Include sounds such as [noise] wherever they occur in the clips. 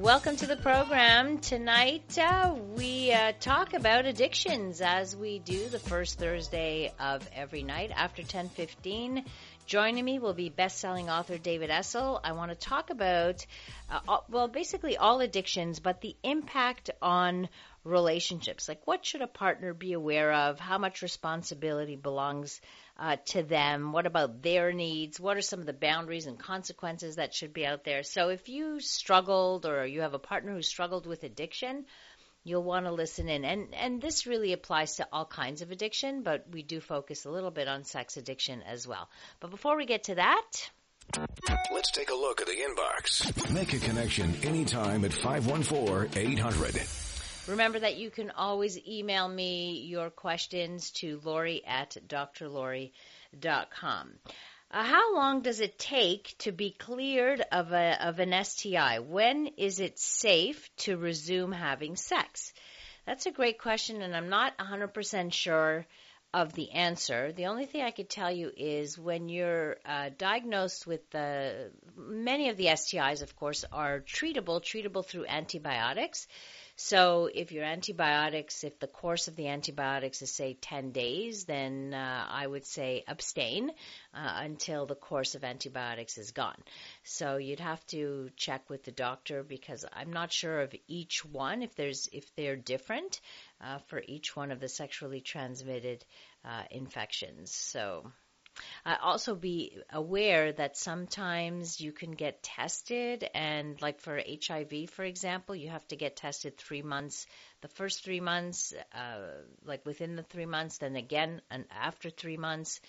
Welcome to the program. Tonight uh, we uh, talk about addictions as we do the first Thursday of every night after 10:15. Joining me will be best-selling author David Essel. I want to talk about uh, well, basically all addictions, but the impact on relationships. Like, what should a partner be aware of? How much responsibility belongs uh, to them? What about their needs? What are some of the boundaries and consequences that should be out there? So, if you struggled or you have a partner who struggled with addiction, you'll want to listen in. And and this really applies to all kinds of addiction, but we do focus a little bit on sex addiction as well. But before we get to that, Let's take a look at the inbox. Make a connection anytime at 514 800. Remember that you can always email me your questions to Lori at drlori.com. Uh, how long does it take to be cleared of, a, of an STI? When is it safe to resume having sex? That's a great question, and I'm not 100% sure of the answer. The only thing I could tell you is when you're uh, diagnosed with the many of the STIs, of course, are treatable, treatable through antibiotics. So if your antibiotics, if the course of the antibiotics is say 10 days, then uh, I would say abstain uh, until the course of antibiotics is gone. So you'd have to check with the doctor because I'm not sure of each one if there's if they're different uh, for each one of the sexually transmitted uh, infections. So uh, also be aware that sometimes you can get tested and like for HIV, for example, you have to get tested three months, the first three months, uh, like within the three months, then again and after three months.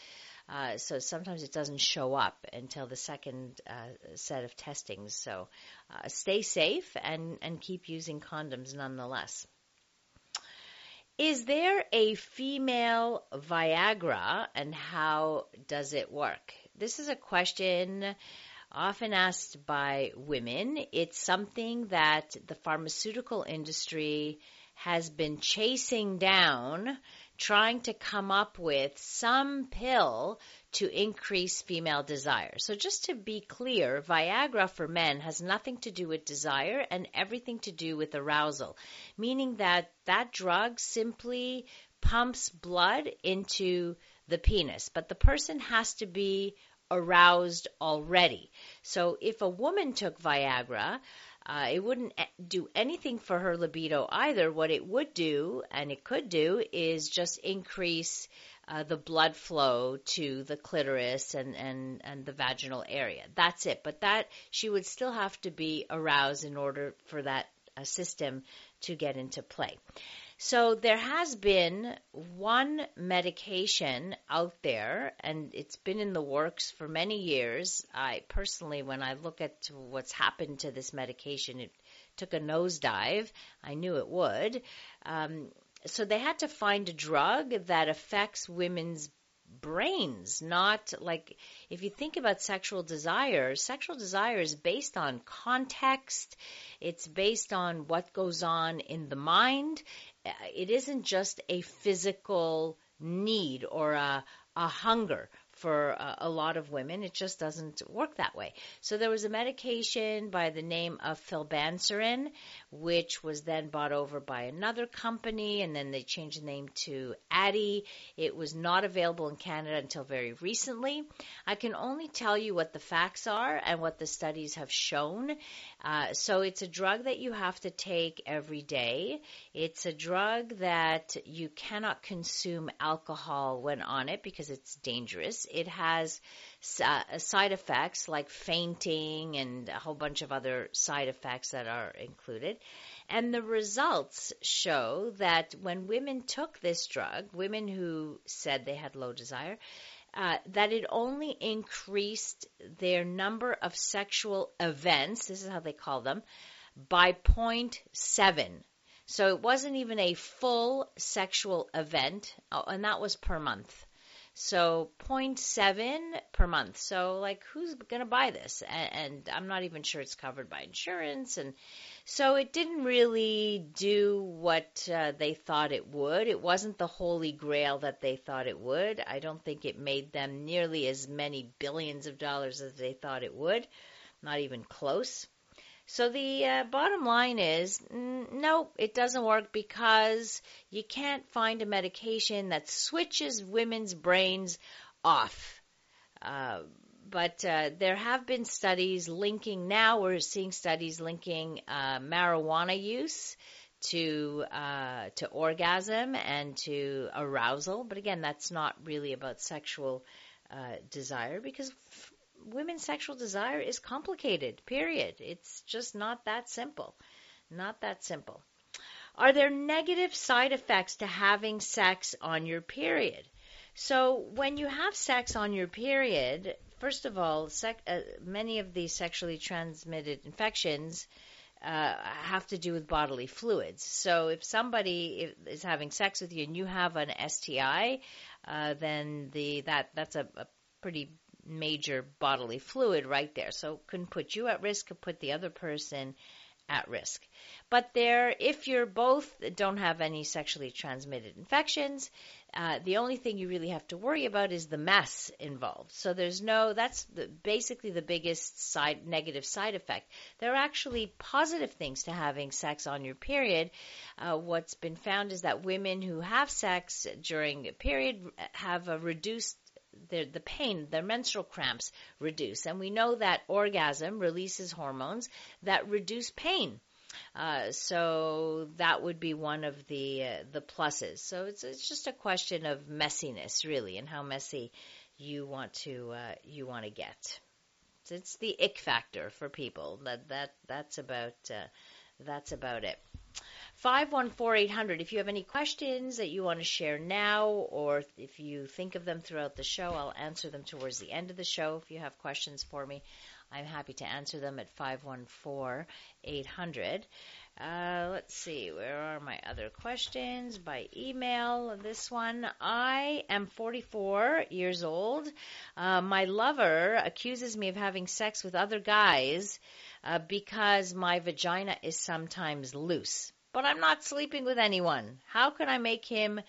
Uh, so sometimes it doesn't show up until the second uh, set of testings. So uh, stay safe and, and keep using condoms nonetheless. Is there a female Viagra and how does it work? This is a question often asked by women. It's something that the pharmaceutical industry has been chasing down trying to come up with some pill to increase female desire. So just to be clear, Viagra for men has nothing to do with desire and everything to do with arousal, meaning that that drug simply pumps blood into the penis, but the person has to be aroused already. So if a woman took Viagra, uh, it wouldn't do anything for her libido either. What it would do, and it could do, is just increase uh, the blood flow to the clitoris and, and, and the vaginal area. That's it. But that, she would still have to be aroused in order for that uh, system to get into play. So there has been one medication out there, and it's been in the works for many years. I personally, when I look at what's happened to this medication, it took a nosedive. I knew it would. Um, so they had to find a drug that affects women's brains, not like if you think about sexual desire, sexual desire is based on context, it's based on what goes on in the mind. Uh, it isn't just a physical need or a, a hunger for a, a lot of women. It just doesn't work that way. So there was a medication by the name of flibanserin, which was then bought over by another company, and then they changed the name to Addyi. It was not available in Canada until very recently. I can only tell you what the facts are and what the studies have shown. Uh, so it's a drug that you have to take every day. It's a drug that you cannot consume alcohol when on it because it's dangerous. It has uh, side effects like fainting and a whole bunch of other side effects that are included. And the results show that when women took this drug, women who said they had low desire, uh, that it only increased their number of sexual events, this is how they call them, by 0.7. So it wasn't even a full sexual event, oh, and that was per month. So 0.7 per month. So like who's going to buy this? And, and, I'm not even sure it's covered by insurance. And so it didn't really do what uh, they thought it would. It wasn't the holy grail that they thought it would. I don't think it made them nearly as many billions of dollars as they thought it would. Not even close. So the uh, bottom line is no, it doesn't work because you can't find a medication that switches women's brains off. Uh, but uh, there have been studies linking, now we're seeing studies linking uh, marijuana use to uh, to orgasm and to arousal. But again, that's not really about sexual uh, desire because women's sexual desire is complicated, period. It's just not that simple. Not that simple. Are there negative side effects to having sex on your period? So, when you have sex on your period, first of all, sec- uh, many of these sexually transmitted infections uh, have to do with bodily fluids. So, if somebody is having sex with you and you have an STI, uh, then the that that's a, a pretty major bodily fluid right there. So can put you at risk, could put the other person at risk. But there, if you're both don't have any sexually transmitted infections, uh, the only thing you really have to worry about is the mess involved. So there's no, that's the, basically the biggest side, negative side effect. There are actually positive things to having sex on your period. Uh, what's been found is that women who have sex during a period have a reduced the pain, their menstrual cramps reduce. And we know that orgasm releases hormones that reduce pain. Uh, so that would be one of the uh, the pluses. So it's it's just a question of messiness, really, and how messy you want to uh, you want to get. So it's the ick factor for people. That that that's about uh, that's about it. 514-800. If you have any questions that you want to share now or if you think of them throughout the show, I'll answer them towards the end of the show. If you have questions for me, I'm happy to answer them at 514-800. Uh, let's see, where are my other questions? By email, this one. I am 44 years old. Uh, my lover accuses me of having sex with other guys uh, because my vagina is sometimes loose but I'm not sleeping with anyone. How can I make him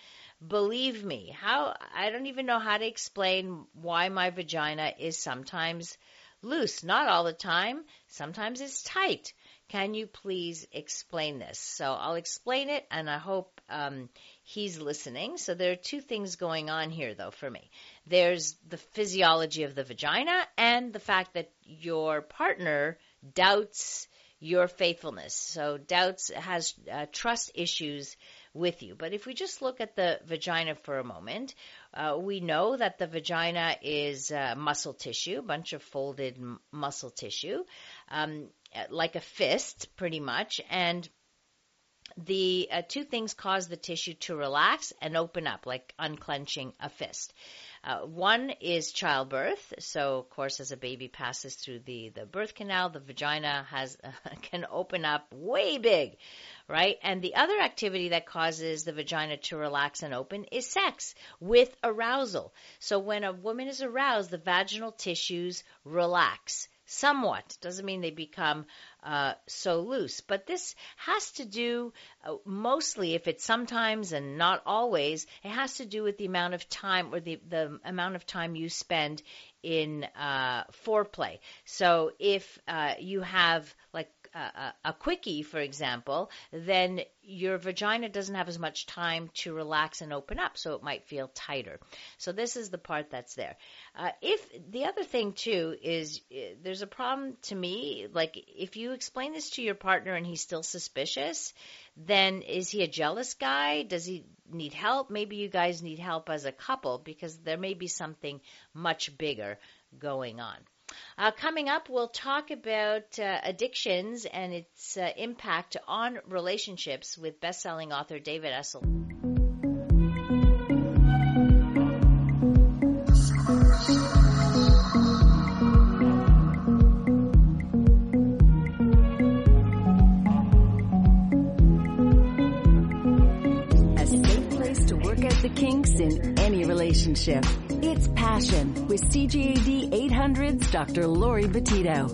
believe me? How I don't even know how to explain why my vagina is sometimes loose, not all the time. Sometimes it's tight. Can you please explain this? So I'll explain it, and I hope um, he's listening. So there are two things going on here, though, for me. There's the physiology of the vagina, and the fact that your partner doubts your faithfulness. So doubts has uh, trust issues with you. But if we just look at the vagina for a moment, uh, we know that the vagina is uh, muscle tissue, a bunch of folded m- muscle tissue, um, like a fist, pretty much, and the uh, two things cause the tissue to relax and open up, like unclenching a fist. Uh, one is childbirth. So, of course, as a baby passes through the, the birth canal, the vagina has uh, [laughs] can open up way big, right? And the other activity that causes the vagina to relax and open is sex with arousal. So, when a woman is aroused, the vaginal tissues relax somewhat. Doesn't mean they become uh, so loose. But this has to do uh, mostly, if it's sometimes and not always, it has to do with the amount of time or the, the amount of time you spend in uh, foreplay. So if uh, you have like a, a quickie, for example, then your vagina doesn't have as much time to relax and open up, so it might feel tighter. So this is the part that's there. Uh, if the other thing too is uh, there's a problem to me, like if you explain this to your partner and he's still suspicious, then is he a jealous guy? Does he need help? Maybe you guys need help as a couple because there may be something much bigger going on. Uh, coming up, we'll talk about uh, addictions and its uh, impact on relationships with best-selling author David Essel. A safe place to work out the kinks in any relationship. With CJAD 800's Dr. Lori Betito.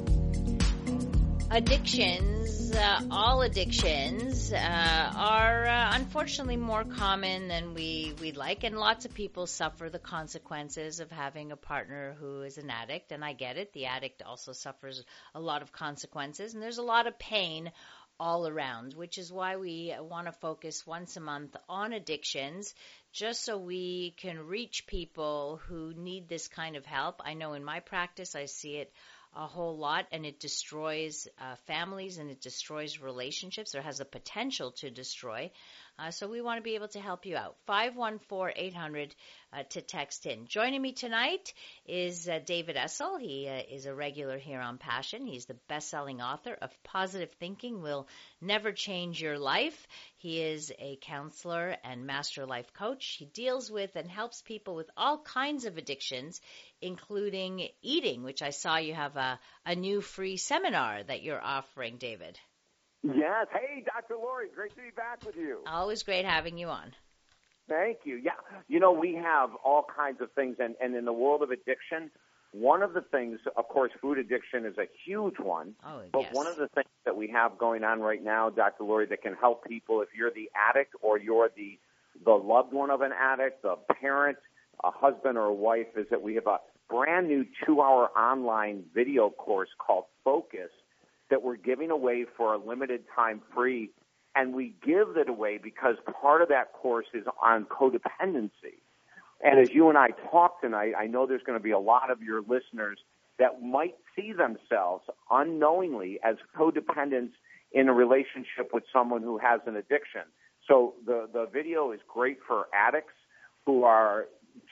Addictions, uh, all addictions, uh, are uh, unfortunately more common than we, we like, and lots of people suffer the consequences of having a partner who is an addict, and I get it. The addict also suffers a lot of consequences, and there's a lot of pain all around, which is why we want to focus once a month on addictions, just so we can reach people who need this kind of help. I know in my practice, I see it a whole lot and it destroys uh, families and it destroys relationships or has the potential to destroy. Uh, so we want to be able to help you out. 514-800 uh, to text in. Joining me tonight is uh, David Essel. He uh, is a regular here on Passion. He's the best-selling author of Positive Thinking Will Never Change Your Life. He is a counselor and master life coach. He deals with and helps people with all kinds of addictions, including eating, which I saw you have a, a new free seminar that you're offering, David. Yes. Hey, Dr. Lori, great to be back with you. Always great having you on. Thank you. Yeah. You know, we have all kinds of things, and, and in the world of addiction, one of the things, of course, food addiction is a huge one. Oh, but yes. one of the things that we have going on right now, Dr. Lori, that can help people if you're the addict or you're the the loved one of an addict, the parent, a husband or a wife, is that we have a brand new two-hour online video course called Focus that we're giving away for a limited time free. And we give it away because part of that course is on codependency. And as you and I talk tonight, I know there's going to be a lot of your listeners that might see themselves unknowingly as codependents in a relationship with someone who has an addiction. So the, the video is great for addicts who are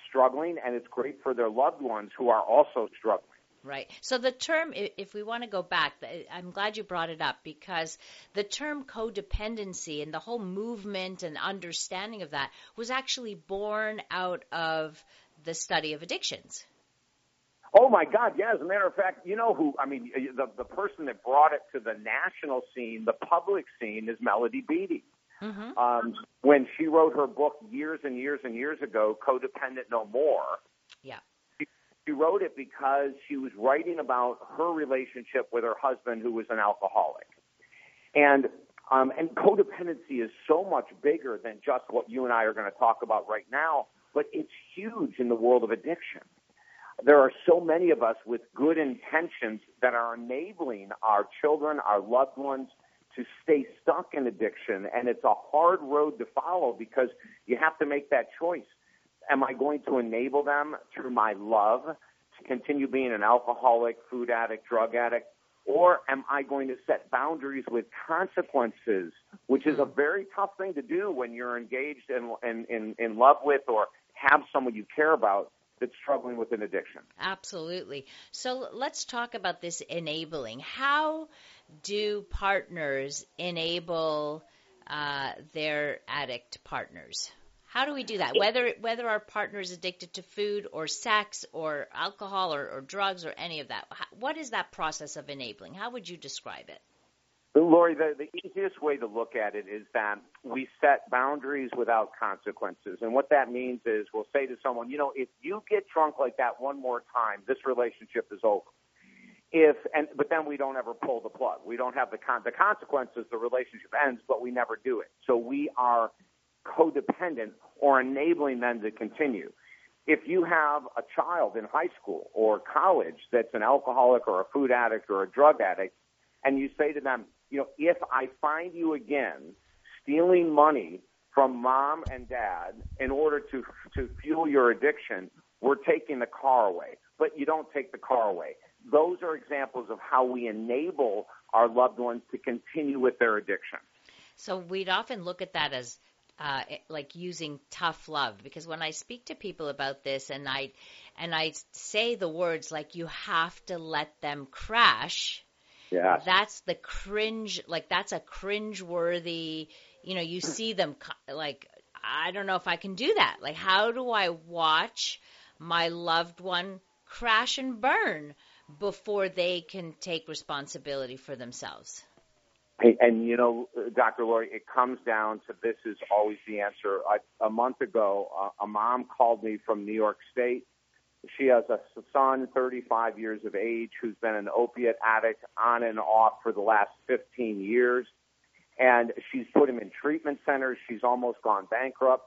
struggling, and it's great for their loved ones who are also struggling. Right. So the term, if we want to go back, I'm glad you brought it up because the term codependency and the whole movement and understanding of that was actually born out of the study of addictions. Oh my God! Yeah, as a matter of fact, you know who? I mean, the the person that brought it to the national scene, the public scene, is Melody Beattie. Mm-hmm. Um, when she wrote her book years and years and years ago, "Codependent No More," Yeah. She wrote it because she was writing about her relationship with her husband, who was an alcoholic, and um, and codependency is so much bigger than just what you and I are going to talk about right now, but it's huge in the world of addiction. There are so many of us with good intentions that are enabling our children, our loved ones, to stay stuck in addiction, and it's a hard road to follow because you have to make that choice. Am I going to enable them through my love to continue being an alcoholic, food addict, drug addict? Or am I going to set boundaries with consequences, which is a very tough thing to do when you're engaged in, in, in, in love with or have someone you care about that's struggling with an addiction? Absolutely. So let's talk about this enabling. How do partners enable uh, their addict partners? How do we do that? Whether whether our partner is addicted to food or sex or alcohol or, or drugs or any of that, what is that process of enabling? How would you describe it? Lori, the, the easiest way to look at it is that we set boundaries without consequences. And what that means is we'll say to someone, you know, if you get drunk like that one more time, this relationship is over. If and but then we don't ever pull the plug. We don't have the con- the consequences. The relationship ends, but we never do it. So we are codependent or enabling them to continue. If you have a child in high school or college that's an alcoholic or a food addict or a drug addict, and you say to them, you know, if I find you again stealing money from mom and dad in order to to fuel your addiction, we're taking the car away. But you don't take the car away. Those are examples of how we enable our loved ones to continue with their addiction. So we'd often look at that as uh, like using tough love. Because when I speak to people about this and I and I say the words like you have to let them crash, Yeah. that's the cringe like that's a cringe worthy you know you see them like i don't know if i can do that. Like how do i watch my loved one crash and burn before they can take responsibility for themselves And you know, Dr. Lori, it comes down to this is always the answer. I, a month ago, uh, a mom called me from New York State. She has a son, 35 years of age, who's been an opiate addict on and off for the last 15 years. And she's put him in treatment centers. She's almost gone bankrupt,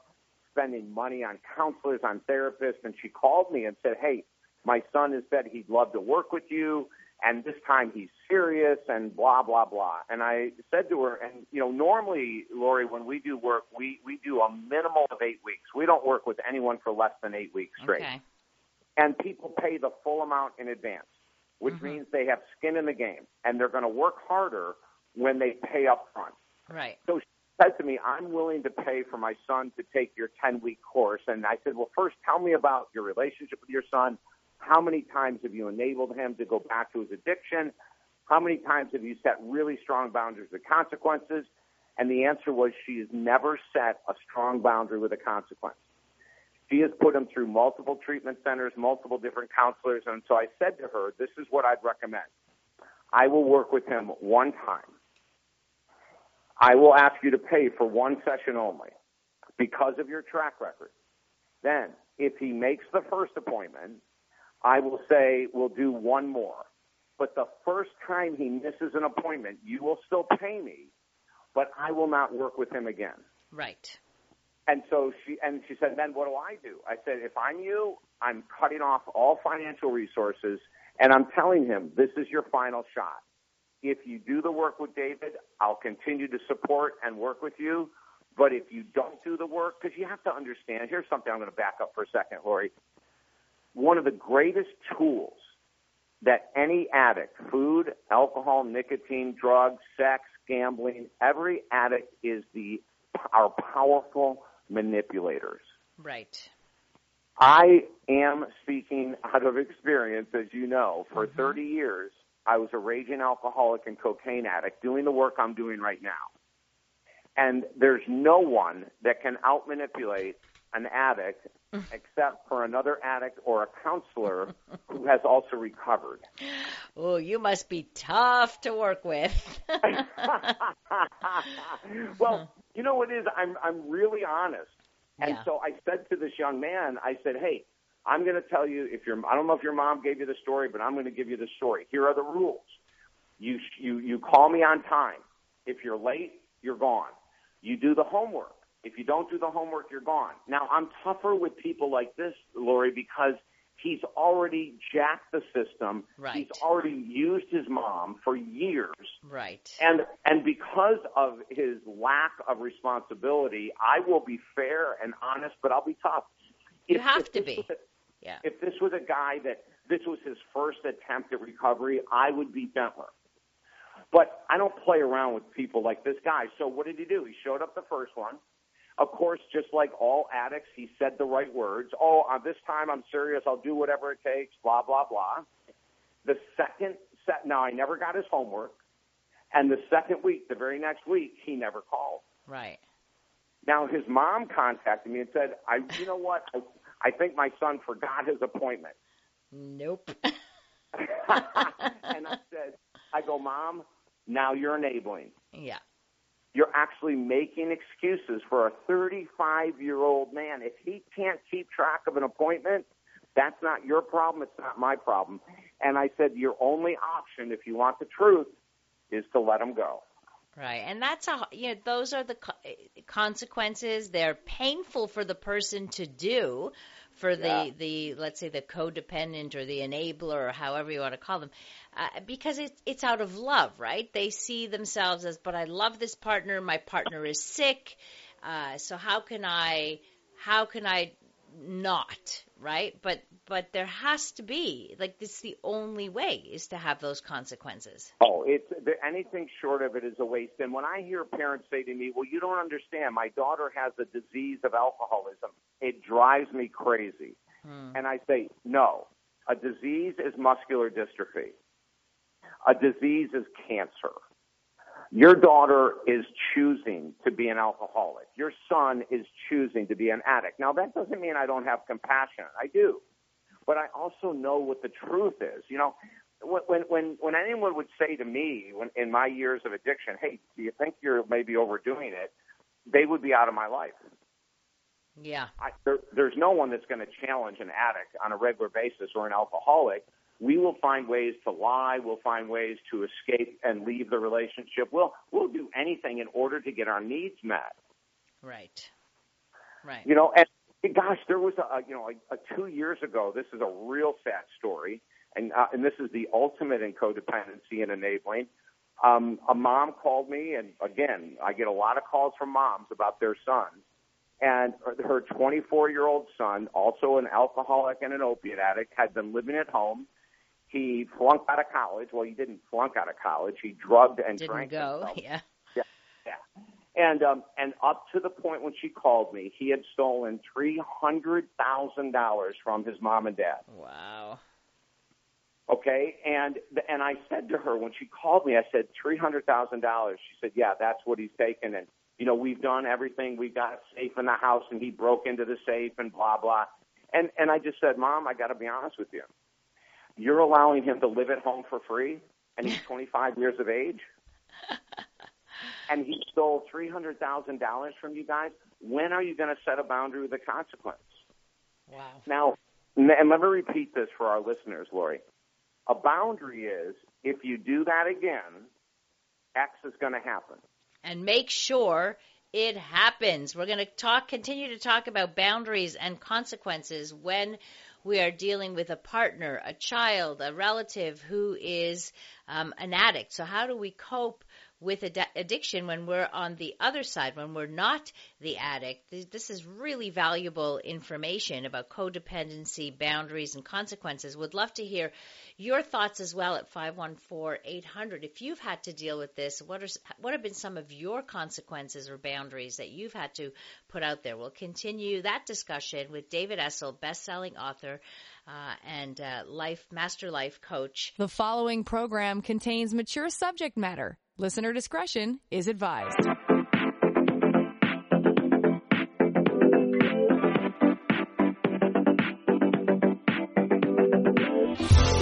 spending money on counselors, on therapists. And she called me and said, Hey, my son has said he'd love to work with you and this time he's serious and blah blah blah. And I said to her, and you know, normally, Lori, when we do work, we we do a minimal of eight weeks. We don't work with anyone for less than eight weeks straight. Okay. And people pay the full amount in advance, which Mm-hmm. means they have skin in the game, and they're going to work harder when they pay up front. Right. So she said to me, I'm willing to pay for my son to take your 10 week course. And I said, Well, first, tell me about your relationship with your son. How many times have you enabled him to go back to his addiction? How many times have you set really strong boundaries with consequences? And the answer was she has never set a strong boundary with a consequence. She has put him through multiple treatment centers, multiple different counselors. And so I said to her, This is what I'd recommend. I will work with him one time. I will ask you to pay for one session only because of your track record. Then, if he makes the first appointment, I will say we'll do one more. But the first time he misses an appointment, you will still pay me, but I will not work with him again. Right. And so she and she said, then what do I do? I said, if I'm you, I'm cutting off all financial resources and I'm telling him this is your final shot. If you do the work with David, I'll continue to support and work with you. But if you don't do the work, because you have to understand, here's something I'm going to back up for a second, Lori. One of the greatest tools that any addict, food, alcohol, nicotine, drugs, sex, gambling, every addict is the our powerful manipulators. Right. I am speaking out of experience, as you know. For mm-hmm. 30 years, I was a raging alcoholic and cocaine addict doing the work I'm doing right now. And there's no one that can outmanipulate an addict [laughs] except for another addict or a counselor who has also recovered. Oh, you must be tough to work with. [laughs] well, you know what it is? I'm I'm really honest. And Yeah. so I said to this young man, I said, "Hey, I'm going to tell you if your I don't know if your mom gave you the story, but I'm going to give you the story. Here are the rules. You you you call me on time. If you're late, you're gone. You do the homework. If you don't do the homework, you're gone. Now, I'm tougher with people like this, Lori, because he's already jacked the system. Right. He's already used his mom for years. right. And and because of his lack of responsibility, I will be fair and honest, but I'll be tough. You If- have if to be. a- Yeah. If this was a guy that this was his first attempt at recovery, I would be gentler. But I don't play around with people like this guy. So what did he do? He showed up the first one. Of course, just like all addicts, he said the right words. Oh, uh, this time I'm serious. I'll do whatever it takes. Blah blah blah. The second set. Now I never got his homework. And the second week, the very next week, he never called. Right. Now his mom contacted me and said, "I, you know what? I, I think my son forgot his appointment." Nope. [laughs] [laughs] and I said, "I go, mom. Now you're enabling. yeah. You're actually making excuses for a 35 year old man. If he can't keep track of an appointment, that's not your problem. It's not my problem." And I said, "Your only option, if you want the truth, is to let him go." Right. And that's a you know those are the co- consequences. They're painful for the person to do for the Yeah. the let's say the codependent or the enabler or however you want to call them. Uh, because it's it's out of love, right? They see themselves as but I love this partner, my partner is sick. Uh, so how can I how can I not, right? But but there has to be like this is the only way is to have those consequences. Oh, it's the- anything short of it is a waste. And when I hear parents say to me, "Well, you don't understand. My daughter has a disease of alcoholism," it drives me crazy. Hmm. And I say, "No, a disease is muscular dystrophy. A disease is cancer. Your daughter is choosing to be an alcoholic. Your son is choosing to be an addict. Now, that doesn't mean I don't have compassion. I do. But I also know what the truth is. You know, when when when anyone would say to me when in my years of addiction, "Hey, do you think you're maybe overdoing it?" They would be out of my life. Yeah. I, there, there's no one that's going to challenge an addict on a regular basis or an alcoholic. We will find ways to lie. We'll find ways to escape and leave the relationship. We'll we'll do anything in order to get our needs met. Right. Right. You know, and gosh, there was a you know a, a two years ago. This is a real sad story, and uh, and this is the ultimate in codependency and enabling. Um, a mom called me, and again, I get a lot of calls from moms about their sons and her 24 year old son, also an alcoholic and an opiate addict, had been living at home. He flunked out of college. Well, he didn't flunk out of college. He drugged and Didn't drank go. himself. Yeah. Yeah, yeah. And um, and up to the point when she called me, he had stolen three hundred thousand dollars from his mom and dad. Wow. Okay, and and I said to her when she called me, I said three hundred thousand dollars. She said, "Yeah, that's what he's taken." And you know, we've done everything. We got a safe in the house, and he broke into the safe, and blah blah. And and I just said, Mom, I got to be honest with you. You're allowing him to live at home for free, and he's [laughs] 25 years of age, [laughs] and he stole three hundred thousand dollars from you guys. When are you going to set a boundary with a consequence? Wow. Now, and let me repeat this for our listeners, Lori. A boundary is if you do that again, X is going to happen. and make sure it happens. We're going to talk, continue to talk about boundaries and consequences when we are dealing with a partner, a child, a relative who is um, an addict. So, how do we cope with ad- addiction when we're on the other side, when we're not the addict? This- is really valuable information about codependency, boundaries, and consequences. Would love to hear your thoughts as well at 514-800. If you've had to deal with this, what are what have been some of your consequences or boundaries that you've had to put out there? We'll continue that discussion with David Essel, best-selling author uh, and uh, life master life coach. The following program contains mature subject matter. Listener discretion is advised.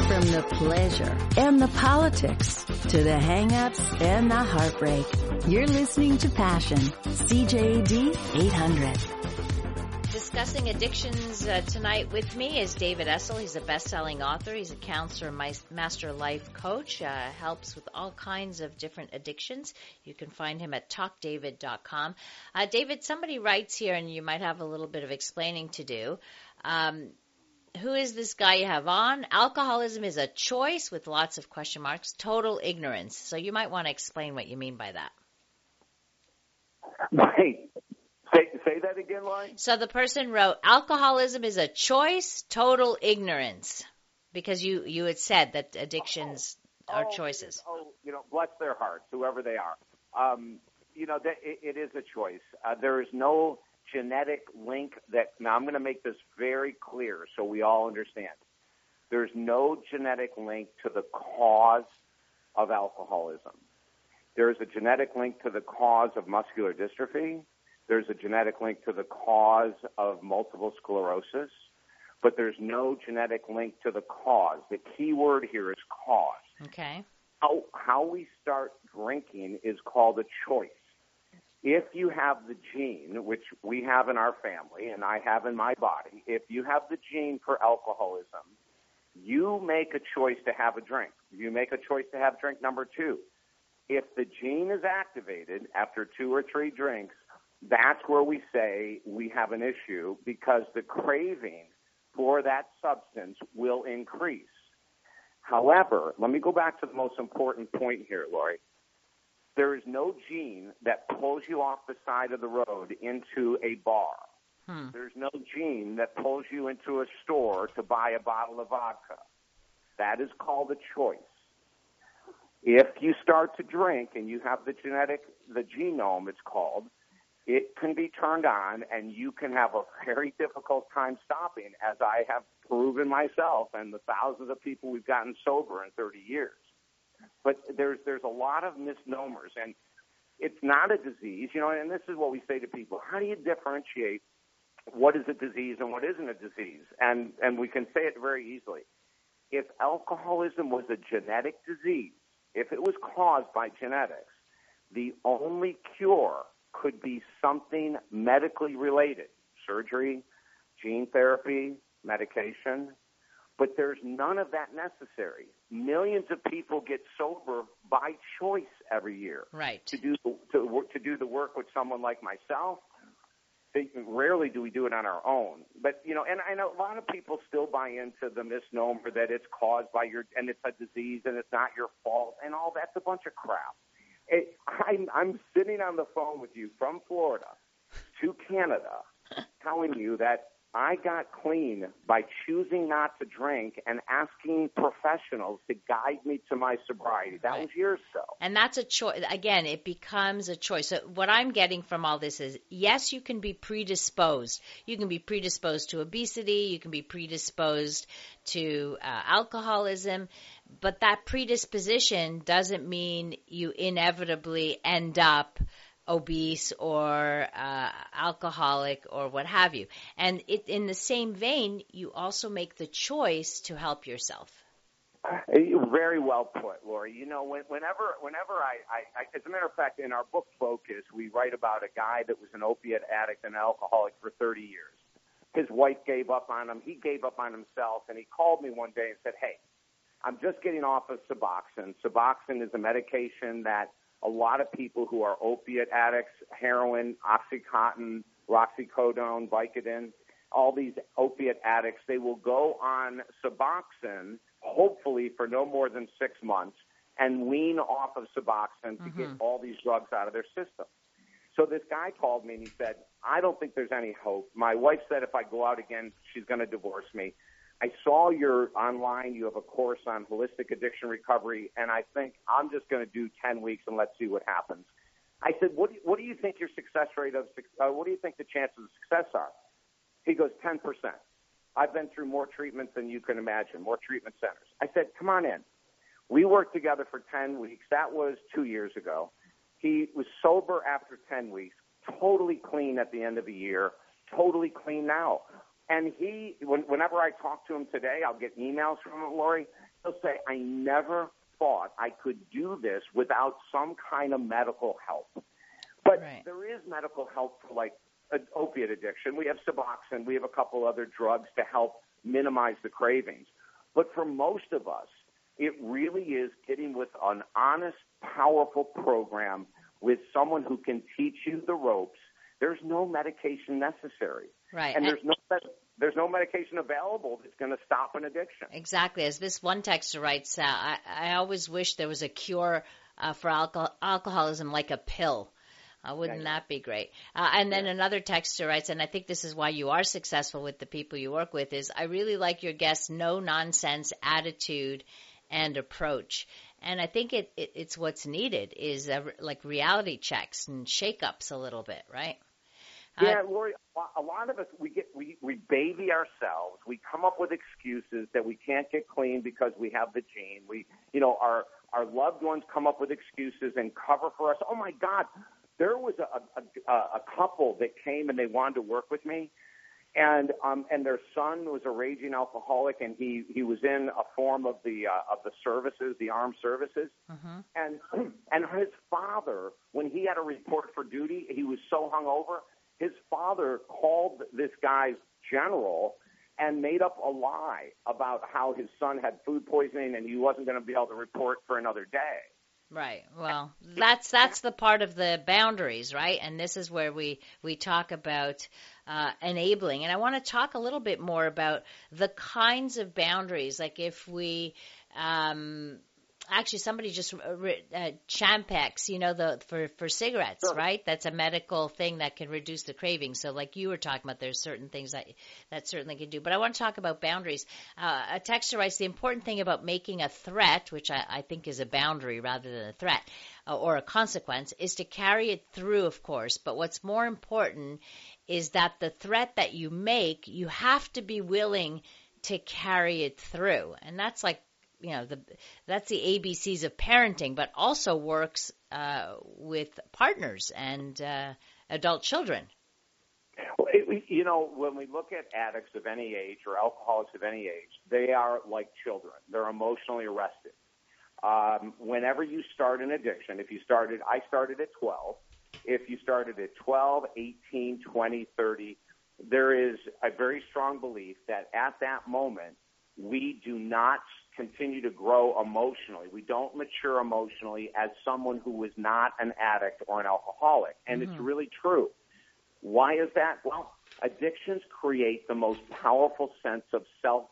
From the pleasure and the politics to the hang-ups and the heartbreak, you're listening to Passion, CJAD 800. Discussing addictions uh, tonight with me is David Essel. He's a best-selling author. He's a counselor, my master life coach. Uh, helps with all kinds of different addictions. You can find him at talkdavid.com. Uh, David, somebody writes here, and you might have a little bit of explaining to do. Um, who is this guy you have on? Alcoholism is a choice with lots of question marks. Total ignorance. So you might want to explain what you mean by that. [laughs] Wait, say, say that again, Lori? So the person wrote, alcoholism is a choice, total ignorance. Because you, you had said that addictions are Oh, choices. Oh, you know, bless their hearts, whoever they are. Um, you know, that, it, it is a choice. Uh, there is no genetic link that. Now, I'm going to make this very clear so we all understand. There's no genetic link to the cause of alcoholism. There is a genetic link to the cause of muscular dystrophy. There's a genetic link to the cause of multiple sclerosis, but there's no genetic link to the cause. The key word here is cause Okay. how how we start drinking is called a choice. If you have the gene, which we have in our family and I have in my body, if you have the gene for alcoholism, you make a choice to have a drink. You make a choice to have drink number two. If the gene is activated after two or three drinks, that's where we say we have an issue because the craving for that substance will increase. However, let me go back to the most important point here, Lori. There is no gene that pulls you off the side of the road into a bar. Hmm. There's no gene that pulls you into a store to buy a bottle of vodka. That is called a choice. If you start to drink and you have the genetic, the genome, it's called, it can be turned on and you can have a very difficult time stopping, as I have proven myself and the thousands of people we've gotten sober in 30 years. But there's there's a lot of misnomers, and it's not a disease, you know. And this is what we say to people: How do you differentiate what is a disease and what isn't a disease? And and we can say it very easily. if alcoholism was a genetic disease, if it was caused by genetics, the only cure could be something medically related surgery, gene therapy, medication. But there's none of that necessary. Millions of people get sober by choice every year. Right. To do to work to do the work with someone like myself, they, rarely do we do it on our own. But you know, and I know a lot of people still buy into the misnomer that it's caused by your and it's a disease and it's not your fault and all that's a bunch of crap. It, I'm I'm sitting on the phone with you from Florida to Canada, [laughs] telling you that I got clean by choosing not to drink and asking professionals to guide me to my sobriety. That Right. was years ago. And that's a choice. Again, it becomes a choice. So what I'm getting from all this is, yes, you can be predisposed. You can be predisposed to obesity. You can be predisposed to uh, alcoholism. But that predisposition doesn't mean you inevitably end up obese or uh, alcoholic or what have you. And it, in the same vein, you also make the choice to help yourself. Very well put, Lori. You know, when, whenever, whenever I, I, I, as a matter of fact, in our book Focus, we write about a guy that was an opiate addict and alcoholic for 30 years. His wife gave up on him. He gave up on himself, and he called me one day and said, "Hey, I'm just getting off of Suboxone. Suboxone is a medication that a lot of people who are opiate addicts, heroin, OxyContin, Roxicodone, Vicodin, all these opiate addicts, they will go on Suboxone, hopefully for no more than six months, and wean off of Suboxone to get mm-hmm. all these drugs out of their system. So this guy called me and he said, I don't think there's any hope. My wife said if I go out again, she's going to divorce me. I saw your online, you have a course on holistic addiction recovery, and I think I'm just going to do 10 weeks and let's see what happens. I said, what do you, what do you think your success rate of, uh, what do you think the chances of success are? He goes, 10%. I've been through more treatments than you can imagine, more treatment centers. I said, come on in. We worked together for 10 weeks. That was two years ago. He was sober after 10 weeks, totally clean at the end of the year, totally clean now. And he, when, whenever I talk to him today, I'll get emails from him, Lori. He'll say, I never thought I could do this without some kind of medical help. But Right. there is medical help for like an opiate addiction. We have Suboxone. We have a couple other drugs to help minimize the cravings. But for most of us, it really is getting with an honest, powerful program with someone who can teach you the ropes. There's no medication necessary, Right. and And- there's no there's no medication available that's going to stop an addiction. Exactly. As this one texter writes, uh, I, I always wish there was a cure uh, for alcohol, alcoholism like a pill. Uh, wouldn't that be great? Uh, and then another texter writes, and I think this is why you are successful with the people you work with, is I really like your guest's no nonsense attitude and approach. And I think it, it it's what's needed is uh, like reality checks and shake-ups a little bit, right? Yeah, Lori, a lot- of us we get we we baby ourselves. We come up with excuses that we can't get clean because we have the gene. We, you know, our our loved ones come up with excuses and cover for us. Oh my God, there was a a, a, couple that came and they wanted to work with me, and um and their son was a raging alcoholic and he he was in a form of the uh, of the services, the armed services. And [clears throat] and his father, when he had a report for duty, he was so hungover. His father called this guy's general and made up a lie about how his son had food poisoning and he wasn't going to be able to report for another day. Right. Well, that's that's the part of the boundaries, right? And this is where we we talk about uh, enabling. And I want to talk a little bit more about the kinds of boundaries. Like if we um, actually somebody just uh, uh, Champix, you know, the for for cigarettes, Sure. right? That's a medical thing that can reduce the craving. So, like you were talking about, there's certain things that that certainly can do. But I want to talk about boundaries. Uh, a texter writes the important thing about making a threat, which I, I think is a boundary rather than a threat uh, or a consequence, is to carry it through, of course. But what's more important is that the threat that you make, you have to be willing to carry it through, and that's like you know the that's the ABCs of parenting, but also works uh, with partners and uh, adult children. Well, You know, when we look at addicts of any age or alcoholics of any age, they are like children. They're emotionally arrested. Um, whenever you start an addiction, if you started, I started at 12. If you started at 12, 18, 20, 30, there is a very strong belief that at that moment, we do not continue to grow emotionally. We don't mature emotionally as someone who is not an addict or an alcoholic. And mm-hmm. it's really true. Why is that? Well, addictions create the most powerful sense of self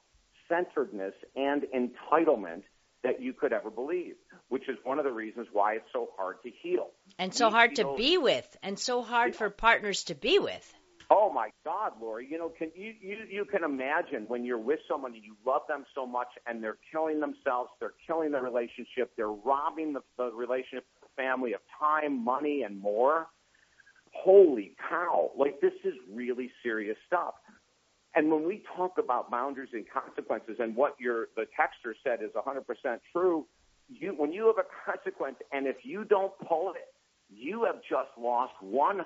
centeredness and entitlement that you could ever believe, which is one of the reasons why it's so hard to heal. And so hard to be with, and so hard for partners to be with. Oh my God, Lori! You know, can you you you can imagine when you're with someone and you love them so much, and they're killing themselves, they're killing the relationship, they're robbing the, the relationship, the family of time, money, and more. Holy cow! Like this is really serious stuff. And when we talk about boundaries and consequences, and what your the texter said is 100% true, you when you have a consequence, and if you don't pull it you have just lost 100%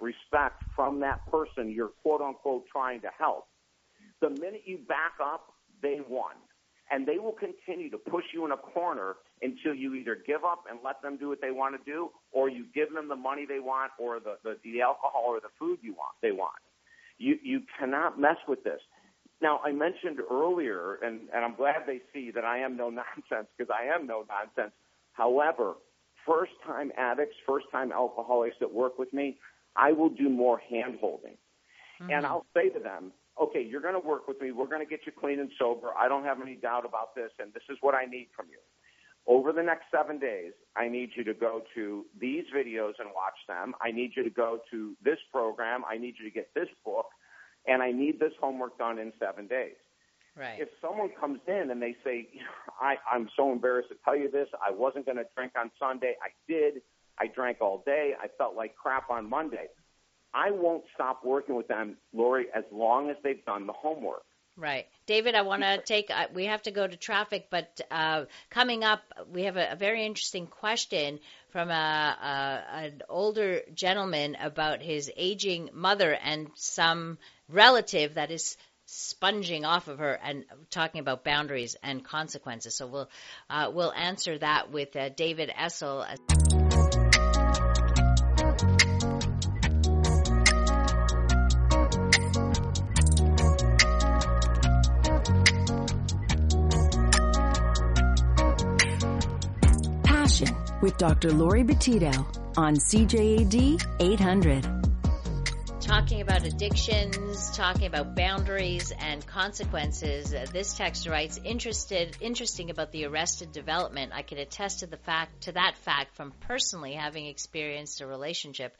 respect from that person you're quote unquote trying to help. The minute you back up, they won. And they will continue to push you in a corner until you either give up and let them do what they want to do, or you give them the money they want, or the, the, the alcohol or the food you want they want. You you cannot mess with this. Now I mentioned earlier, and, and I'm glad they see that I am no [laughs] nonsense because I am no nonsense. However, first time addicts, first time alcoholics that work with me, I will do more hand holding. Mm-hmm. And I'll say to them, okay, you're going to work with me. We're going to get you clean and sober. I don't have any doubt about this, and this is what I need from you. Over the next seven days, I need you to go to these videos and watch them. I need you to go to this program. I need you to get this book, and I need this homework done in seven days. Right. If someone comes in and they say, I, I'm so embarrassed to tell you this, I wasn't going to drink on Sunday, I did, I drank all day, I felt like crap on Monday. I won't stop working with them, Lori, as long as they've done the homework. Right. David, I want to take, uh, we have to go to traffic, but uh, coming up, we have a, a, very interesting question from a, a, an older gentleman about his aging mother and some relative that is sponging off of her and talking about boundaries and consequences. So we'll uh, we'll answer that with uh, David Essel. Passion with Dr. Lori Betito on CJAD 800 talking about addictions, talking about boundaries and consequences. Uh, this text writes, interested, interesting about the arrested development. I can attest to the fact, to that fact from personally having experienced a relationship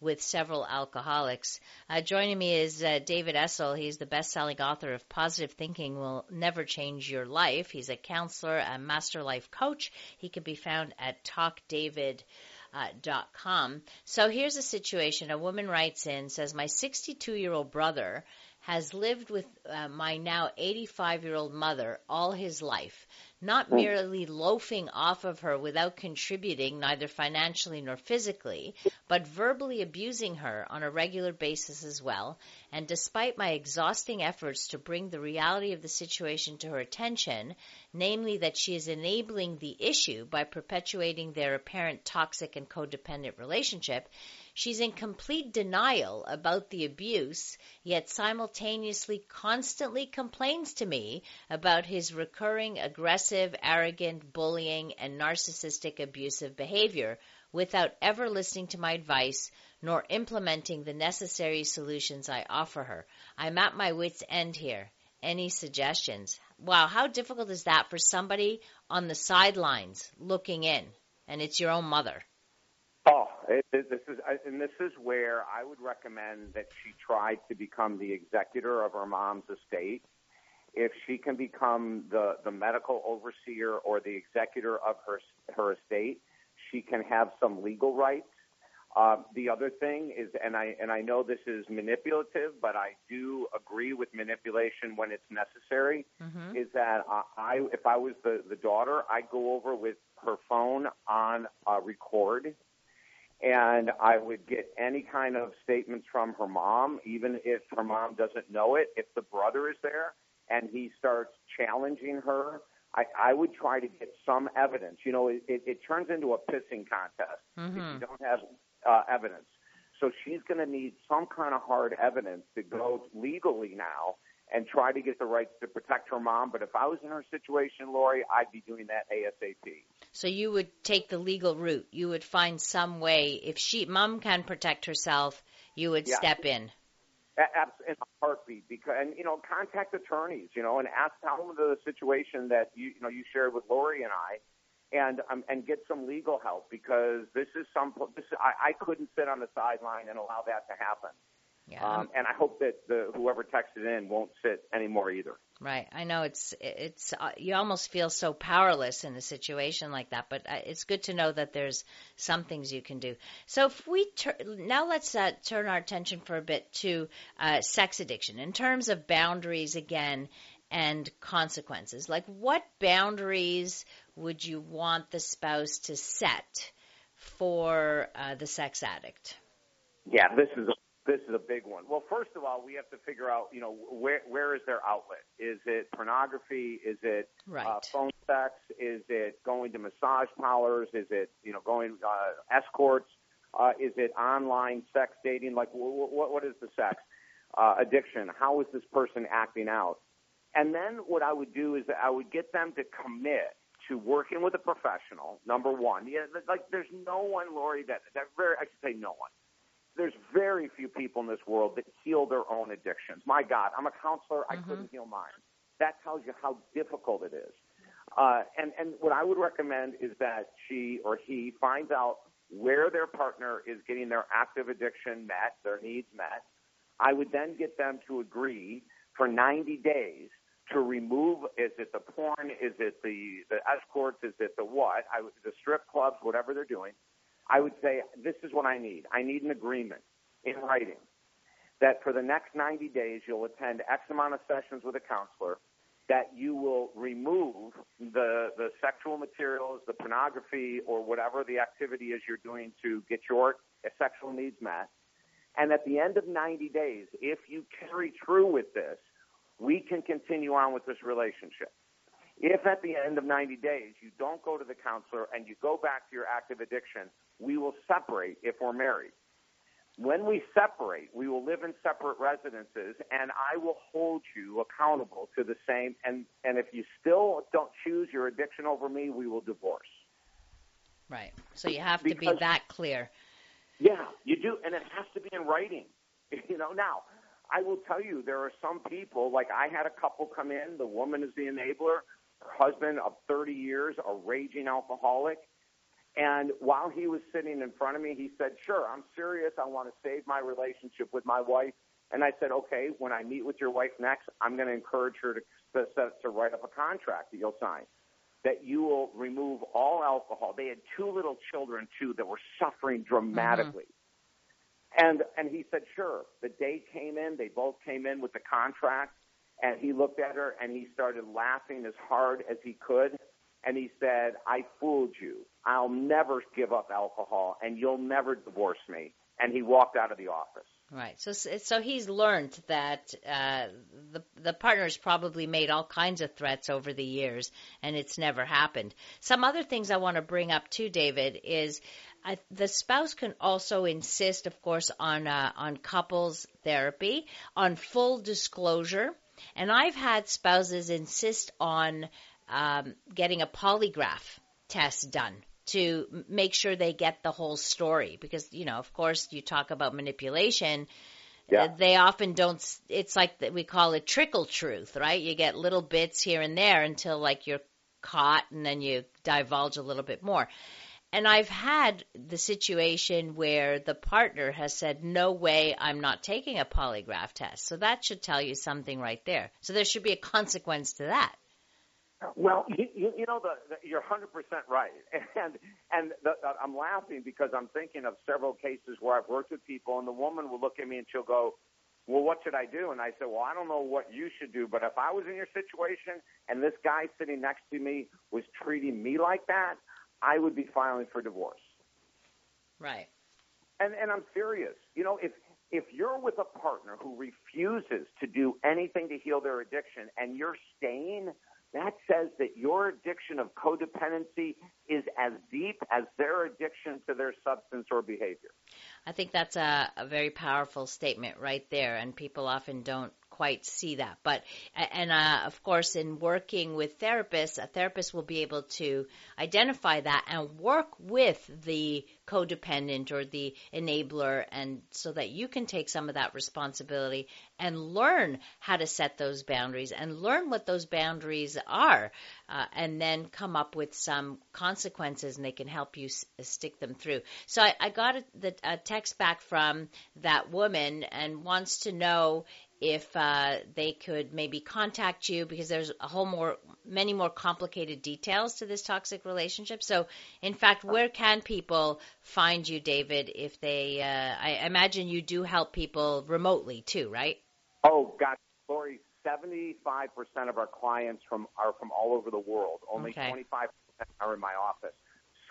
with several alcoholics. Uh, joining me is uh, David Essel. He's the best-selling author of Positive Thinking Will Never Change Your Life. He's a counselor, a master life coach. He can be found at Talk David uh, dot com. So here's a situation. A woman writes in, says, My 62 year old brother has lived with uh, my now 85 year old mother all his life not merely loafing off of her without contributing neither financially nor physically, but verbally abusing her on a regular basis as well. And despite my exhausting efforts to bring the reality of the situation to her attention, namely that she is enabling the issue by perpetuating their apparent toxic and codependent relationship, She's in complete denial about the abuse, yet simultaneously constantly complains to me about his recurring aggressive, arrogant, bullying, and narcissistic abusive behavior without ever listening to my advice nor implementing the necessary solutions I offer her. I'm at my wits' end here. Any suggestions? Wow, how difficult is that for somebody on the sidelines looking in? And it's your own mother. Oh, it, it, this is, and this is where I would recommend that she try to become the executor of her mom's estate. If she can become the the medical overseer or the executor of her her estate, she can have some legal rights. Uh, the other thing is, and I and I know this is manipulative, but I do agree with manipulation when it's necessary. Mm-hmm. Is that I, if I was the the daughter, I'd go over with her phone on uh, record and I would get any kind of statements from her mom, even if her mom doesn't know it. If the brother is there and he starts challenging her, I, I would try to get some evidence. You know, it, it, it turns into a pissing contest Mm-hmm. if you don't have uh, evidence. So she's going to need some kind of hard evidence to go legally now and try to get the rights to protect her mom. But if I was in her situation, Lori, I'd be doing that ASAP. So you would take the legal route. You would find some way if she mom can protect herself, you would Yeah. step in. In a heartbeat because and you know contact attorneys you know and ask tell them the situation that you you know you shared with Lori and I and um, and get some legal help because this is some this I, I couldn't sit on the sideline and allow that to happen Yeah. um, and I hope that the whoever texted in won't sit anymore either Right. I know it's it's uh, you almost feel so powerless in a situation like that, but uh, it's good to know that there's some things you can do. So if we tur- now let's uh, turn our attention for a bit to uh, sex addiction in terms of boundaries again and consequences. Like what boundaries would you want the spouse to set for uh, the sex addict? yeah this is this is a big one. Well, first of all, we have to figure out, you know, where where is their outlet? Is it pornography? Is it Right. uh, phone sex? Is it going to massage parlors? Is it, you know, going uh, escorts? Uh, is it online sex dating? Like, wh- wh- what is the sex uh, addiction? How is this person acting out? And then what I would do is that I would get them to commit to working with a professional. Number one, yeah, like there's no one, Lori, that that very I should say no one there's very few people in this world that heal their own addictions. My God, I'm a counselor. I couldn't heal mine. That tells you how difficult it is. Uh, and, and what I would recommend is that she or he finds out where their partner is getting their active addiction met, their needs met. I would then get them to agree for 90 days to remove, is it the porn, is it the, the escorts, is it the what, I, the strip clubs, whatever they're doing. I would say, this is what I need. I need an agreement in writing that for the next 90 days you'll attend X amount of sessions with a counselor, that you will remove the, the sexual materials, the pornography, or whatever the activity is you're doing to get your sexual needs met. And at the end of 90 days, if you carry through with this, we can continue on with this relationship. If at the end of 90 days you don't go to the counselor and you go back to your active addiction, we will separate if we're married. When we separate, we will live in separate residences and I will hold you accountable to the same. And, and if you still don't choose your addiction over me, we will divorce. Right. So you have to be that clear. Yeah, you do, and it has to be in writing. [laughs] You know, now I will tell you there are some people. Like I had a couple come in. The woman is the enabler. Her husband of 30 years, a raging alcoholic. And while he was sitting in front of me, he said, "Sure, I'm serious. I want to save my relationship with my wife." And I said, "Okay, when I meet with your wife next, I'm going to encourage her to to, to write up a contract that you'll sign." that you will remove all alcohol. They had two little children too that were suffering dramatically. Mm-hmm. And and he said, "Sure." The day came in, they both came in with the contract, and he looked at her and he started laughing as hard as he could, and he said, "I fooled you. I'll never give up alcohol, and you'll never divorce me." And he walked out of the office. Right. So so he's learned that uh, the the partner's probably made all kinds of threats over the years, and it's never happened. Some other things I want to bring up too, David, is uh, the spouse can also insist, of course, on uh, on couples therapy, on full disclosure, and I've had spouses insist on um, getting a polygraph test done to make sure they get the whole story because you know of course you talk about manipulation Yeah. uh, they often don't it's like that we call it trickle truth right you get little bits here and there until like you're caught and then you divulge a little bit more and I've had the situation where the partner has said, no way, I'm not taking a polygraph test. So that should tell you something right there. So there should be a consequence to that. Well, you, you, you know, the, the, you're 100% right. [laughs] And, and the, uh, I'm laughing because I'm thinking of several cases where I've worked with people, and the woman will look at me and she'll go, Well, what should I do? And I said, Well, I don't know what you should do, but if I was in your situation and this guy sitting next to me was treating me like that, I would be filing for divorce. Right. And and I'm serious. You know, if if you're with a partner who refuses to do anything to heal their addiction and you're staying, that says that your addiction of codependency is as deep as their addiction to their substance or behavior. I think that's a, a very powerful statement right there, and people often don't quite see that. But and uh, of course, in working with therapists, a therapist will be able to identify that and work with the codependent or the enabler, and so that you can take some of that responsibility and learn how to set those boundaries and learn what those boundaries are, uh, and then come up with some consequences, and they can help you s- stick them through. So I, I got a, the, a text back from that woman and wants to know if uh, they could maybe contact you because there's a whole more many more complicated details to this toxic relationship. So in fact where can people find you david if they uh, i imagine you do help people remotely too right? Oh god lori 75% of our clients from are from all over the world. Only Okay. 25% are in my office.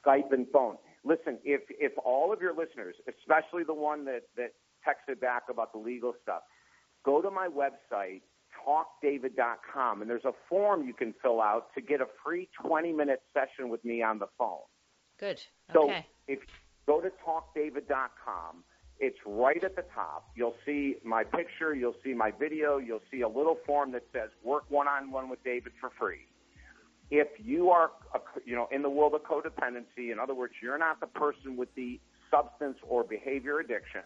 Skype and phone. Listen if if all of your listeners especially the one that that texted back about the legal stuff go to my website, talkdavid.com, and there's a form you can fill out to get a free 20 minute session with me on the phone. good So okay if you go to talkdavid.com, it's right at the top. You'll see my picture, you'll see my video, you'll see a little form that says work one on one with David for free. If you are, a, you know, in the world of codependency, in other words, you're not the person with the substance or behavior addiction,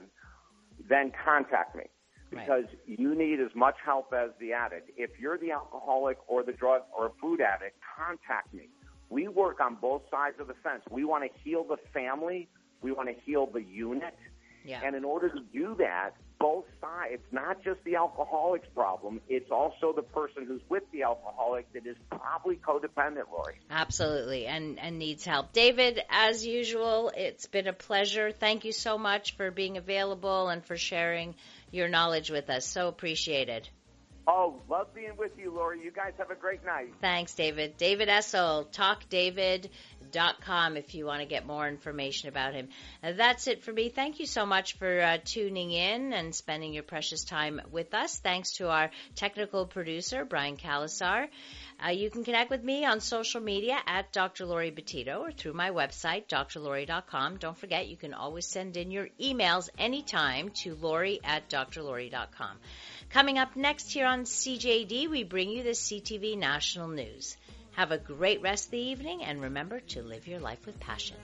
then contact me Right. because you need as much help as the addict. If you're the alcoholic or the drug or a food addict, contact me. We work on both sides of the fence. We want to heal the family. We want to heal the unit. yeah And in order to do that, both sides, it's not just the alcoholic's problem, it's also the person who's with the alcoholic that is probably codependent, Lori. Absolutely, and and needs help. David, as usual, it's been a pleasure. Thank you so much for being available and for sharing your knowledge with us. So appreciated. Oh, love being with you, Lori. You guys have a great night. Thanks, David. David Essel, talkdavid.com if you want to get more information about him. Uh, that's it for me. Thank you so much for uh, tuning in and spending your precious time with us. Thanks to our technical producer, Brian Calasar. Uh, you can connect with me on social media at Dr. Lori Betito or through my website, drlori.com. Don't forget, you can always send in your emails anytime to lori at drlori.com. Coming up next here on CJAD, we bring you the CTV National News. Have a great rest of the evening and remember to live your life with passion.